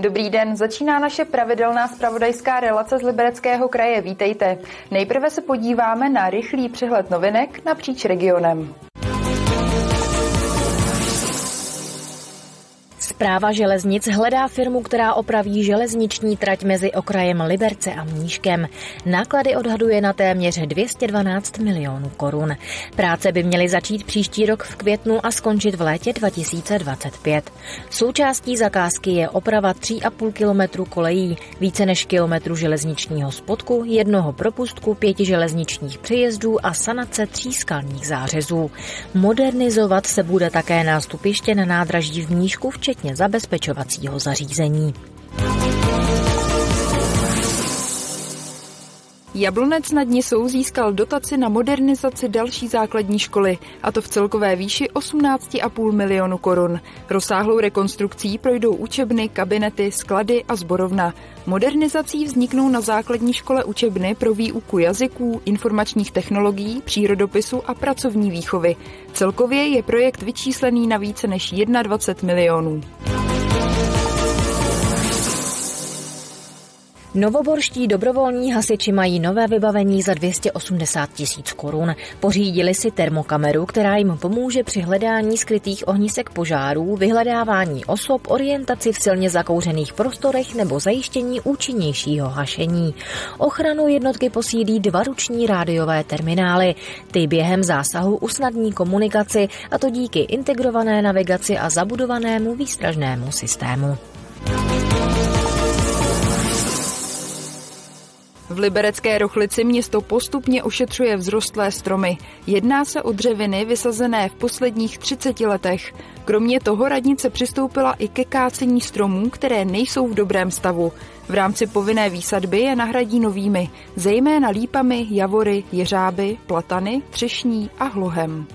Dobrý den, začíná naše pravidelná spravodajská relace z Libereckého kraje. Vítejte. Nejprve se podíváme na rychlý přehled novinek napříč regionem. Zpráva železnic hledá firmu, která opraví železniční trať mezi okrajem Liberce a Mníškem. Náklady odhaduje na téměř 212 milionů korun. Práce by měly začít příští rok v květnu a skončit v létě 2025. Součástí zakázky je oprava 3,5 kilometru kolejí, více než kilometru železničního spodku, jednoho propustku, pěti železničních přejezdů a sanace tří skalních zářezů. Modernizovat se bude také nástupiště na nádraží v Mníšku, včetně včetně zabezpečovacího zařízení. Jablonec nad Nisou získal dotaci na modernizaci další základní školy, a to v celkové výši 18,5 milionu korun. Rozsáhlou rekonstrukcí projdou učebny, kabinety, sklady a zborovna. Modernizací vzniknou na základní škole učebny pro výuku jazyků, informačních technologií, přírodopisu a pracovní výchovy. Celkově je projekt vyčíslený na více než 21 milionů. Novoborští dobrovolní hasiči mají nové vybavení za 280 tisíc korun. Pořídili si termokameru, která jim pomůže při hledání skrytých ohnisek požárů, vyhledávání osob, orientaci v silně zakouřených prostorech nebo zajištění účinnějšího hašení. Ochranu jednotky posílí dva ruční rádiové terminály. Ty během zásahu usnadní komunikaci, a to díky integrované navigaci a zabudovanému výstražnému systému. V liberecké Rochlici město postupně ošetřuje vzrostlé stromy. Jedná se o dřeviny vysazené v posledních 30 letech. Kromě toho radnice přistoupila i ke kácení stromů, které nejsou v dobrém stavu. V rámci povinné výsadby je nahradí novými, zejména lípami, javory, jeřáby, platany, třešní a hlohem.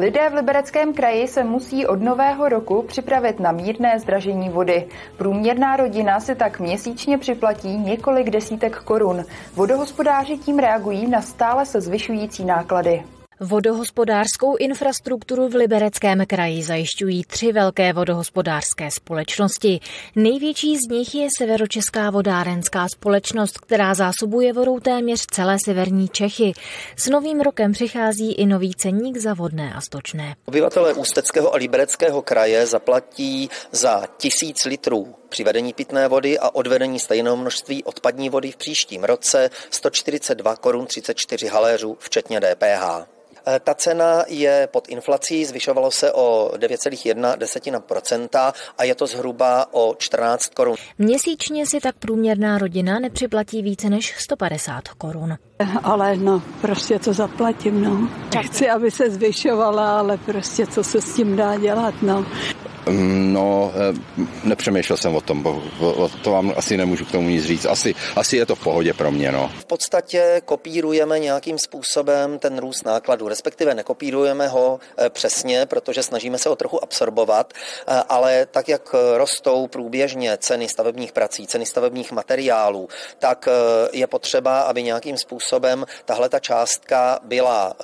Lidé v Libereckém kraji se musí od nového roku připravit na mírné zdražení vody. Průměrná rodina si tak měsíčně připlatí několik desítek korun. Vodohospodáři tím reagují na stále se zvyšující náklady. Vodohospodářskou infrastrukturu v Libereckém kraji zajišťují tři velké vodohospodářské společnosti. Největší z nich je Severočeská vodárenská společnost, která zásobuje vodou téměř celé severní Čechy. S novým rokem přichází i nový cenník za vodné a stočné. Obyvatelé Ústeckého a Libereckého kraje zaplatí za tisíc litrů při vedení pitné vody a odvedení stejného množství odpadní vody v příštím roce 142 korun 34 haléřů, včetně DPH. Eh, ta cena je pod inflací, zvyšovalo se o 9,1% a je to zhruba o 14 korun. Měsíčně si tak průměrná rodina nepřiplatí více než 150 korun. Ale no, prostě to zaplatím, no. Chci, aby se zvyšovala, ale prostě co se s tím dá dělat, no. Mm, no, eh, nepřemýšlel jsem o tom, to vám asi nemůžu k tomu nic říct. Asi, asi je to v pohodě pro mě, no. V podstatě kopírujeme nějakým způsobem ten růst nákladů, respektive nekopírujeme ho eh, přesně, protože snažíme se ho trochu absorbovat, eh, ale tak, jak rostou průběžně ceny stavebních prací, ceny stavebních materiálů, tak je potřeba, aby nějakým způsobem tahle ta částka byla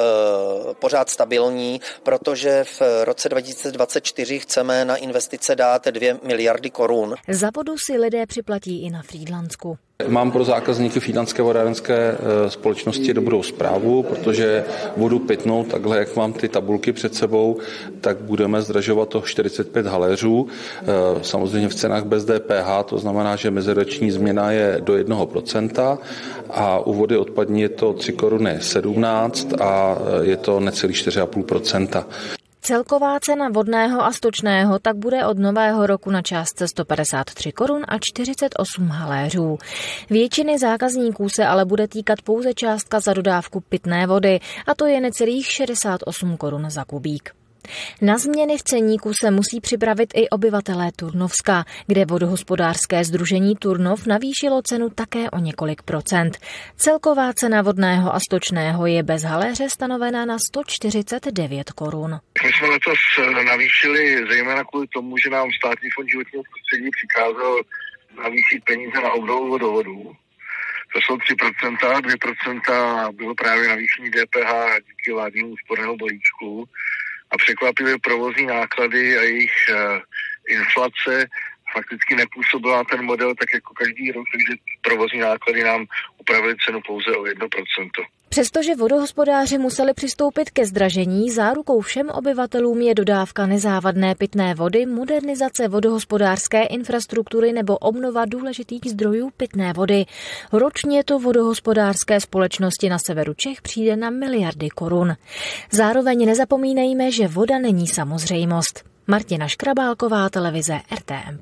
pořád stabilní, protože v roce 2024 chceme na investice dát 2 miliardy korun. Za vodu si lidé připlatí i na Frýdlansku. Mám pro zákazníky Frýdlanské vodárenské e, společnosti dobrou zprávu, protože vodu pitnou, takhle jak mám ty tabulky před sebou, tak budeme zdražovat o 45 haléřů. E, samozřejmě v cenách bez DPH, to znamená, že meziroční změna je do 1% a u vody odpadní je to 3 koruny 17 a e, je to necelý 4,5%. Celková cena vodného a stočného tak bude od nového roku na částce 153 korun a 48 haléřů. Většiny zákazníků se ale bude týkat pouze částka za dodávku pitné vody a to je necelých 68 korun za kubík. Na změny v ceníku se musí připravit i obyvatelé Turnovska, kde vodohospodářské združení Turnov navýšilo cenu také o několik procent. Celková cena vodného a stočného je bez haléře stanovena na 149 korun. My jsme letos eh, navýšili zejména kvůli tomu, že nám státní fond životního prostředí přikázal navýšit peníze na obnovu vodovodů. To jsou 3%, 2% bylo právě navýšení DPH díky vládnímu úsporného balíčku a překvapivě provozní náklady a jejich uh, inflace fakticky nepůsobila ten model tak jako každý rok, takže provozní náklady nám upravily cenu pouze o 1%. Přestože vodohospodáři museli přistoupit ke zdražení, zárukou všem obyvatelům je dodávka nezávadné pitné vody, modernizace vodohospodářské infrastruktury nebo obnova důležitých zdrojů pitné vody. Ročně to vodohospodářské společnosti na severu Čech přijde na miliardy korun. Zároveň nezapomínejme, že voda není samozřejmost. Martina Škrabálková, televize RTM+.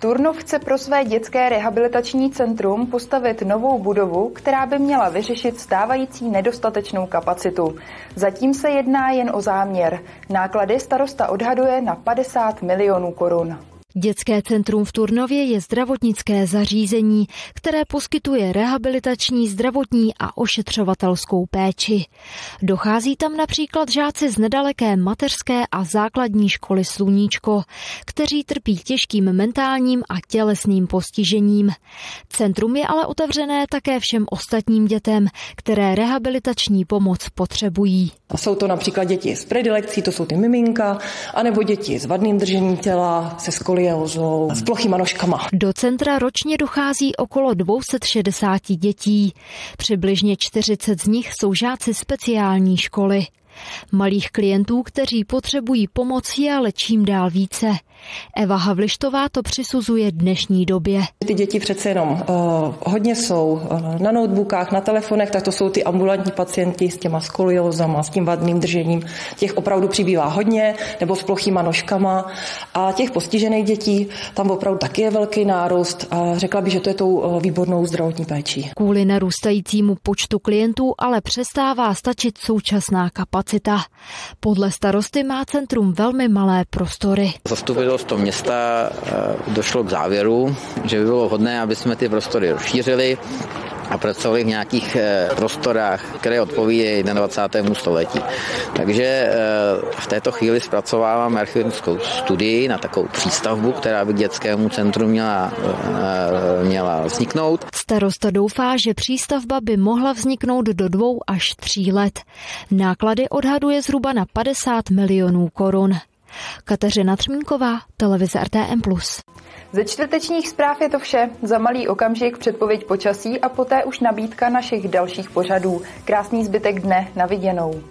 Turnov chce pro své dětské rehabilitační centrum postavit novou budovu, která by měla vyřešit stávající nedostatečnou kapacitu. Zatím se jedná jen o záměr. Náklady starosta odhaduje na 50 milionů korun. Dětské centrum v Turnově je zdravotnické zařízení, které poskytuje rehabilitační, zdravotní a ošetřovatelskou péči. Dochází tam například žáci z nedaleké mateřské a základní školy Sluníčko, kteří trpí těžkým mentálním a tělesným postižením. Centrum je ale otevřené také všem ostatním dětem, které rehabilitační pomoc potřebují. Jsou to například děti s predilekcí, to jsou ty miminka, anebo děti s vadným držením těla, se skoliózou, s plochýma nožkama. Do centra ročně dochází okolo 260 dětí. Přibližně 40 z nich jsou žáci speciální školy. Malých klientů, kteří potřebují pomoc, je ale čím dál více. Eva Havlištová to přisuzuje dnešní době. Ty děti přece jenom uh, hodně jsou uh, na notebookách, na telefonech, tak to jsou ty ambulantní pacienti s těma skoliozama, s tím vadným držením. Těch opravdu přibývá hodně, nebo s plochýma nožkama. A těch postižených dětí tam opravdu taky je velký nárůst a řekla bych, že to je tou uh, výbornou zdravotní péčí. Kvůli narůstajícímu počtu klientů ale přestává stačit současná kapacita. Podle starosty má centrum velmi malé prostory. Zastupuje zastupitelstvo města eh, došlo k závěru, že by bylo vhodné, aby jsme ty prostory rozšířili a pracovali v nějakých eh, prostorách, které odpovídají 21. století. Takže eh, v této chvíli zpracovávám architektonickou studii na takovou přístavbu, která by k dětskému centru měla, měla vzniknout. Starosta doufá, že přístavba by mohla vzniknout do dvou až tří let. Náklady odhaduje zhruba na 50 milionů korun. Kateřina Třmínková, televize RTM+. Ze čtvrtečních zpráv je to vše. Za malý okamžik předpověď počasí a poté už nabídka našich dalších pořadů. Krásný zbytek dne, na viděnou.